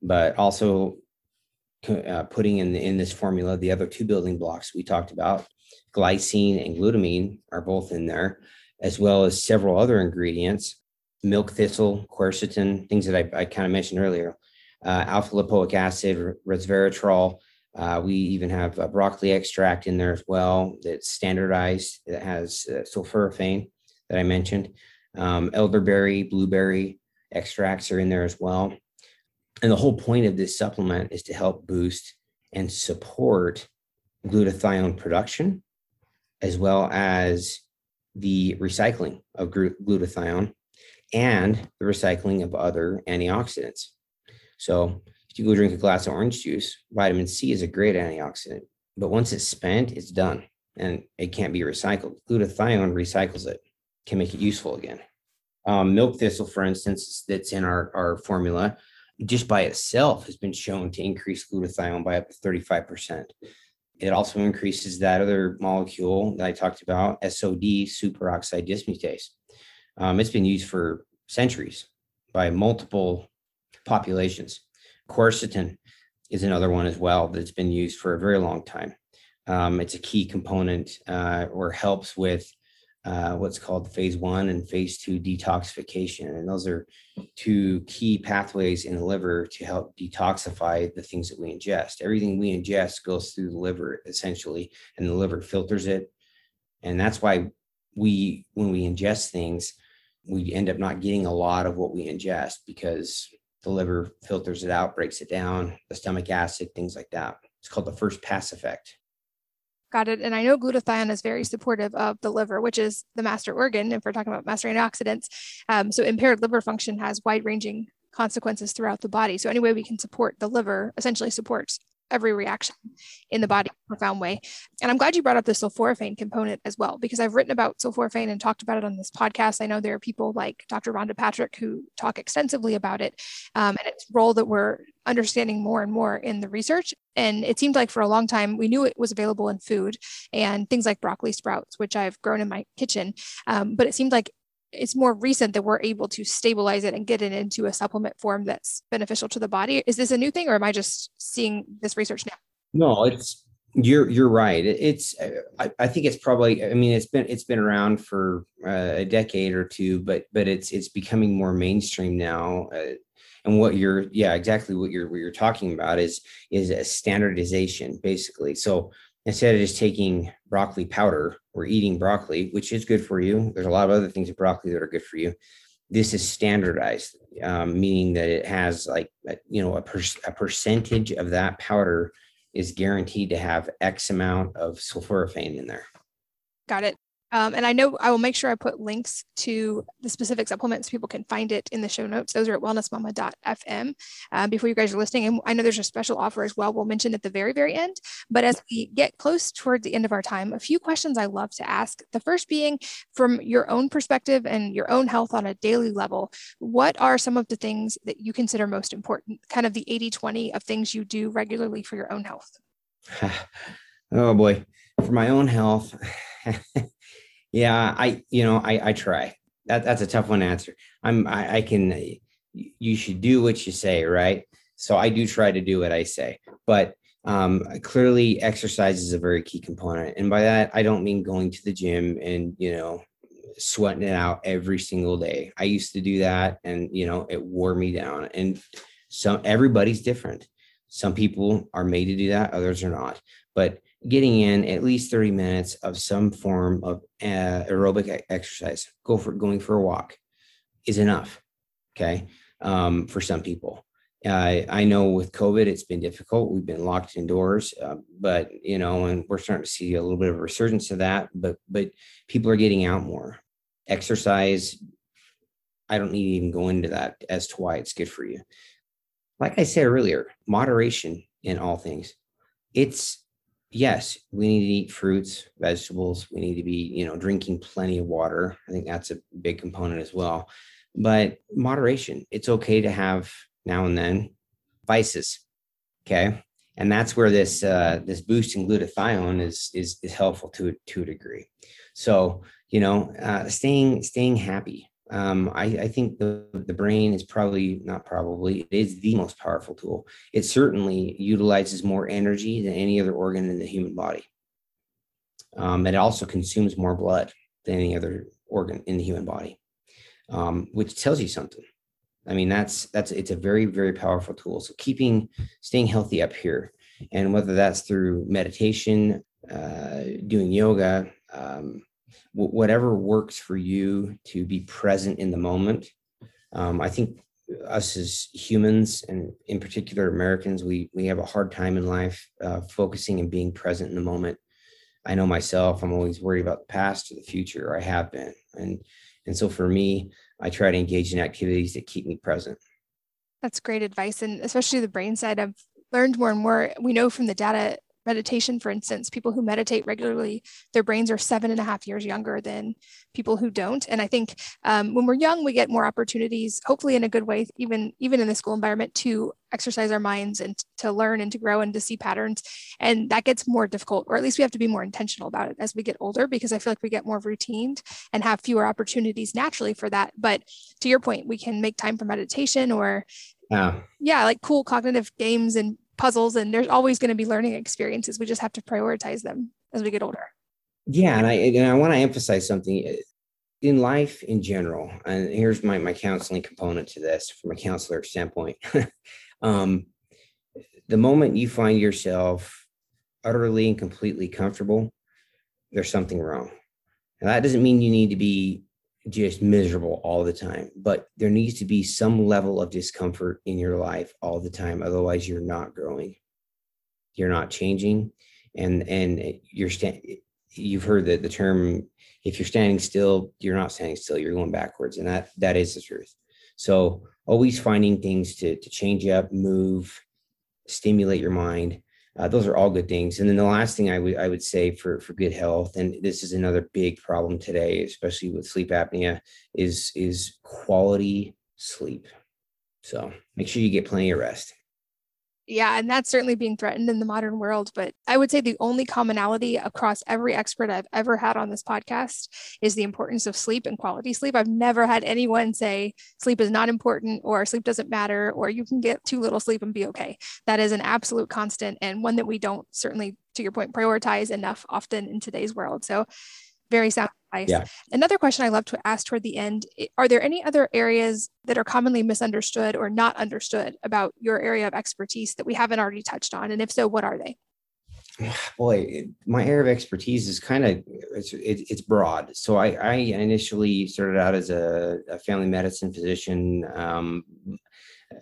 but also uh, putting in the, in this formula the other two building blocks we talked about glycine and glutamine are both in there, as well as several other ingredients milk thistle, quercetin, things that I, I kind of mentioned earlier, uh, alpha lipoic acid, resveratrol. Uh, we even have a broccoli extract in there as well that's standardized, that has uh, sulforaphane that I mentioned. Um, elderberry, blueberry extracts are in there as well. And the whole point of this supplement is to help boost and support glutathione production as well as the recycling of glutathione and the recycling of other antioxidants. So, if you go drink a glass of orange juice, vitamin C is a great antioxidant, but once it's spent, it's done and it can't be recycled. Glutathione recycles it, can make it useful again. Um, milk thistle, for instance, that's in our, our formula, just by itself has been shown to increase glutathione by up to 35%. It also increases that other molecule that I talked about, SOD, superoxide dismutase. Um, it's been used for centuries by multiple populations. Quercetin is another one as well that's been used for a very long time. Um, it's a key component uh, or helps with uh, what's called phase one and phase two detoxification. And those are two key pathways in the liver to help detoxify the things that we ingest. Everything we ingest goes through the liver essentially, and the liver filters it. And that's why we, when we ingest things, we end up not getting a lot of what we ingest because the liver filters it out, breaks it down, the stomach acid, things like that. It's called the first pass effect. Got it. And I know glutathione is very supportive of the liver, which is the master organ, if we're talking about master antioxidants. Um, so impaired liver function has wide ranging consequences throughout the body. So any way we can support the liver essentially supports every reaction in the body in profound way. And I'm glad you brought up the sulforaphane component as well, because I've written about sulforaphane and talked about it on this podcast. I know there are people like Dr. Rhonda Patrick who talk extensively about it um, and its role that we're understanding more and more in the research. And it seemed like for a long time, we knew it was available in food and things like broccoli sprouts, which I've grown in my kitchen. Um, but it seemed like it's more recent that we're able to stabilize it and get it into a supplement form that's beneficial to the body. Is this a new thing, or am I just seeing this research now? No, it's you're you're right. It's I, I think it's probably I mean it's been it's been around for uh, a decade or two, but but it's it's becoming more mainstream now. Uh, and what you're yeah exactly what you're what you're talking about is is a standardization basically. So instead of just taking broccoli powder or eating broccoli, which is good for you, there's a lot of other things in broccoli that are good for you. This is standardized, um, meaning that it has like, you know, a, per- a percentage of that powder is guaranteed to have X amount of sulforaphane in there. Got it. Um, and I know I will make sure I put links to the specific supplements. People can find it in the show notes. Those are at wellnessmama.fm uh, before you guys are listening. And I know there's a special offer as well. We'll mention at the very, very end. But as we get close toward the end of our time, a few questions I love to ask. The first being from your own perspective and your own health on a daily level, what are some of the things that you consider most important, kind of the 80 20 of things you do regularly for your own health? oh boy, for my own health. Yeah, I you know I I try. That that's a tough one to answer. I'm I, I can. You should do what you say, right? So I do try to do what I say, but um, clearly exercise is a very key component, and by that I don't mean going to the gym and you know sweating it out every single day. I used to do that, and you know it wore me down. And some everybody's different. Some people are made to do that, others are not. But getting in at least 30 minutes of some form of uh, aerobic exercise, go for going for a walk is enough. Okay. Um, for some people. Uh, I know with COVID, it's been difficult. We've been locked indoors, uh, but you know, and we're starting to see a little bit of a resurgence of that. But but people are getting out more. Exercise. I don't need to even go into that as to why it's good for you. Like I said earlier, moderation in all things. It's yes, we need to eat fruits, vegetables. We need to be, you know, drinking plenty of water. I think that's a big component as well. But moderation, it's okay to have now and then vices. Okay. And that's where this uh, this boost in glutathione is is is helpful to to a degree. So you know, uh, staying staying happy, um, I, I, think the, the brain is probably not probably it is the most powerful tool. It certainly utilizes more energy than any other organ in the human body. Um, it also consumes more blood than any other organ in the human body, um, which tells you something. I mean, that's that's it's a very very powerful tool. So keeping staying healthy up here, and whether that's through meditation, uh, doing yoga, um, whatever works for you to be present in the moment. Um, I think us as humans and in particular Americans, we we have a hard time in life uh, focusing and being present in the moment. I know myself, I'm always worried about the past or the future. Or I have been. And and so for me, I try to engage in activities that keep me present. That's great advice. And especially the brain side, I've learned more and more. We know from the data meditation, for instance, people who meditate regularly, their brains are seven and a half years younger than people who don't. And I think um, when we're young, we get more opportunities, hopefully in a good way, even even in the school environment, to exercise our minds and to learn and to grow and to see patterns. And that gets more difficult, or at least we have to be more intentional about it as we get older, because I feel like we get more routined and have fewer opportunities naturally for that. But to your point, we can make time for meditation or yeah, yeah like cool cognitive games and puzzles and there's always going to be learning experiences. We just have to prioritize them as we get older. Yeah. And I, and I want to emphasize something uh, in life in general. And here's my, my counseling component to this from a counselor standpoint. um, the moment you find yourself utterly and completely comfortable, there's something wrong. And that doesn't mean you need to be just miserable all the time, but there needs to be some level of discomfort in your life all the time. Otherwise, you're not growing, you're not changing, and and you're stand. You've heard that the term: if you're standing still, you're not standing still. You're going backwards, and that that is the truth. So always finding things to to change up, move, stimulate your mind. Uh, those are all good things. And then the last thing I would I would say for for good health, and this is another big problem today, especially with sleep apnea, is is quality sleep. So make sure you get plenty of rest. Yeah, and that's certainly being threatened in the modern world. But I would say the only commonality across every expert I've ever had on this podcast is the importance of sleep and quality sleep. I've never had anyone say sleep is not important or sleep doesn't matter or you can get too little sleep and be okay. That is an absolute constant and one that we don't certainly, to your point, prioritize enough often in today's world. So very sound Yeah. Another question I love to ask toward the end Are there any other areas that are commonly misunderstood or not understood about your area of expertise that we haven't already touched on? And if so, what are they? Boy, my area of expertise is kind of it's, it's broad. So I, I initially started out as a, a family medicine physician. Um,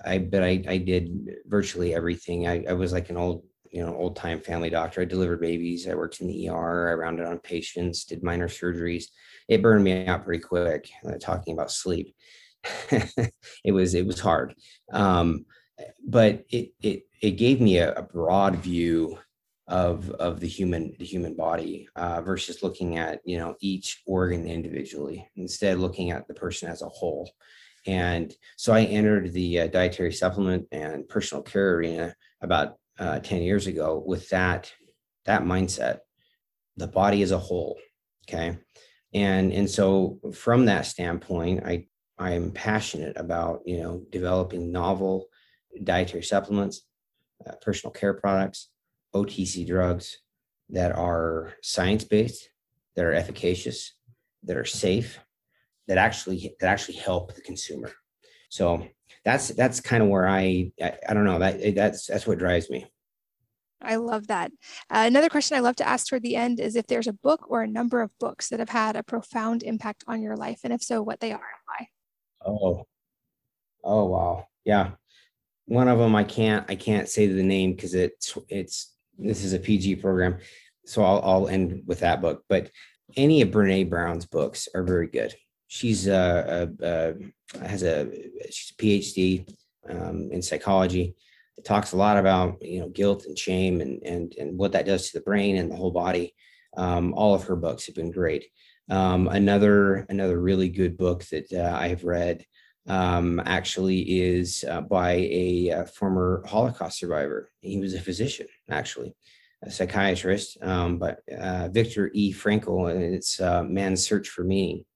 I but I, I did virtually everything. I, I was like an old you know, old time family doctor. I delivered babies. I worked in the ER. I rounded on patients, did minor surgeries. It burned me out pretty quick. Uh, talking about sleep, it was it was hard, um, but it it it gave me a, a, broad view of of the human the human body uh, versus looking at you know each organ individually. Instead, looking at the person as a whole. And so I entered the uh, dietary supplement and personal care arena about uh, 10 years ago with that that mindset the body as a whole okay? And and so from that standpoint i i am passionate about you know developing novel dietary supplements uh, personal care products otc drugs that are science based that are efficacious that are safe that actually that actually help the consumer. So that's that's kind of where I, I, I don't know that that's that's what drives me. I love that. Uh, another question I love to ask toward the end is if there's a book or a number of books that have had a profound impact on your life, and if so, what they are and why. Oh, oh wow, yeah. One of them I can't I can't say the name because it's it's this is a PG program, so I'll I'll end with that book. But any of Brene Brown's books are very good. She's uh, uh, has a she's a PhD um, in psychology. It talks a lot about you know guilt and shame and and and what that does to the brain and the whole body. Um, all of her books have been great. Um, another another really good book that uh, I have read um, actually is uh, by a, a, former Holocaust survivor. He was a physician, actually, a psychiatrist, um, but uh, Viktor E. Frankl, and it's uh, Man's Search for Meaning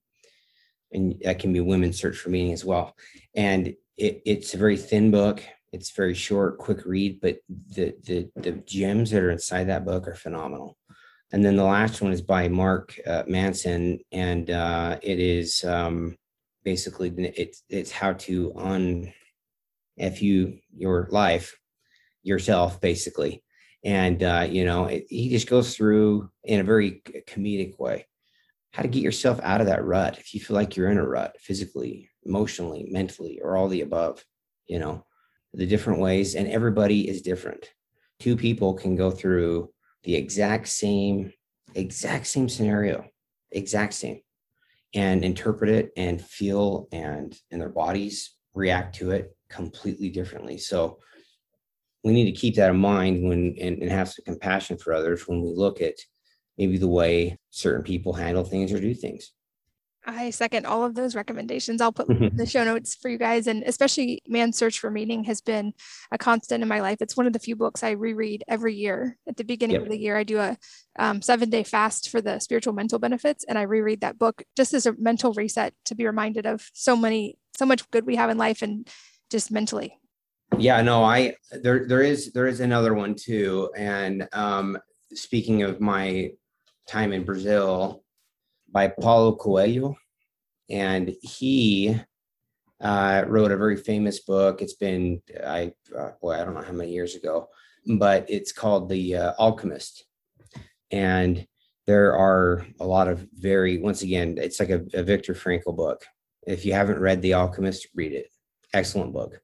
and that can be women's search for meaning as well. And it, it's a very thin book. It's very short, quick read, but the, the the gems that are inside that book are phenomenal. And then the last one is by Mark uh, Manson, and uh, it is um, basically it's it's how to un if you your life yourself basically and uh, you know it, he just goes through in a very comedic way how to get yourself out of that rut if you feel like you're in a rut physically emotionally mentally or all the above you know the different ways and everybody is different. Two people can go through the exact same exact same scenario exact same and interpret it and feel and and their bodies react to it completely differently. So we need to keep that in mind when and, and have some compassion for others when we look at maybe the way certain people handle things or do things. I second all of those recommendations. I'll put the show notes for you guys. And especially Man's Search for Meaning has been a constant in my life. It's one of the few books I reread every year. At the beginning yep. of the year, I do a um, seven day fast for the spiritual mental benefits. And I reread that book just as a mental reset to be reminded of so many, so much good we have in life and just mentally. Yeah, no, I, there, there is, there is another one too. And um, speaking of my time in Brazil by Paulo Coelho. And he uh, wrote a very famous book. It's been, I, uh, boy, I don't know how many years ago, but it's called The uh, Alchemist. And there are a lot of very, once again, it's like a, a Viktor Frankl book. If you haven't read The Alchemist, read it. Excellent book.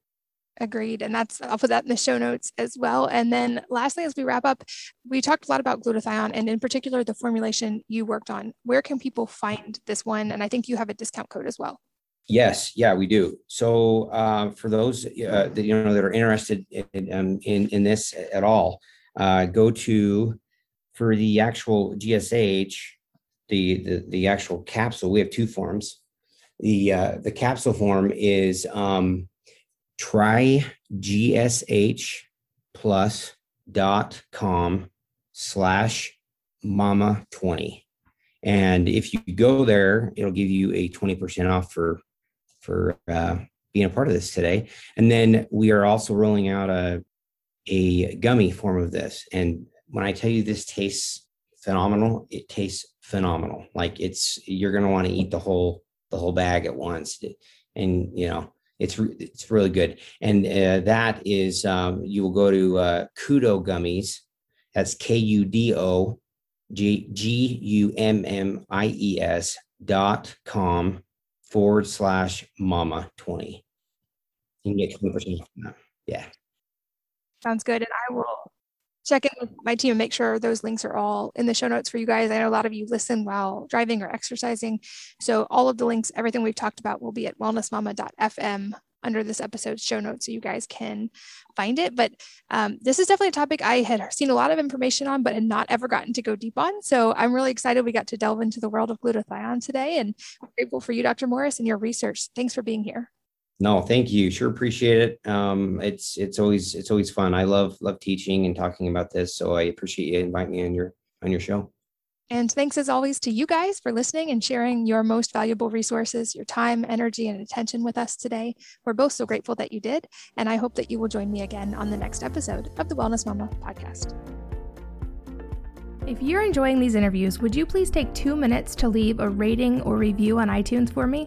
Agreed. And that's, I'll put that in the show notes as well. And then lastly, as we wrap up, we talked a lot about glutathione and in particular the formulation you worked on. Where can people find this one? And I think you have a discount code as well. Yes, yeah, we do. So uh, for those uh, that you know that are interested in, um, in, in this at all, uh, go to for the actual GSH, the, the the actual capsule. We have two forms. The uh, the capsule form is um, try GSH plus dot com slash mama 20 and if you go there it'll give you a 20% off for for uh, being a part of this today. And then we are also rolling out a a gummy form of this. And when i tell you this tastes phenomenal it tastes phenomenal. Like it's you're going to want to eat the whole the whole bag at once. And you know it's it's really good and uh, that is um, you will go to uh, kudo gummies that's k-u-d-o G G U M M I E S dot com forward slash mama 20. You can get 20% off that. Yeah. Sounds good. And I will check in with my team and make sure those links are all in the show notes for you guys. I know a lot of you listen while driving or exercising. So all of the links, everything we've talked about will be at wellnessmama.fm under this episode's show notes so you guys can find it. But um, this is definitely a topic I had seen a lot of information on, but had not ever gotten to go deep on. So I'm really excited we got to delve into the world of glutathione today and I'm grateful for you, Dr. Morris, and your research. Thanks for being here. No, thank you. Sure appreciate it. Um, it's it's always it's always fun. I love love teaching and talking about this. So I appreciate you inviting me on your on your show. And thanks as always to you guys for listening and sharing your most valuable resources, your time, energy, and attention with us today. We're both so grateful that you did. And I hope that you will join me again on the next episode of the Wellness Mama podcast. If you're enjoying these interviews, would you please take two minutes to leave a rating or review on iTunes for me?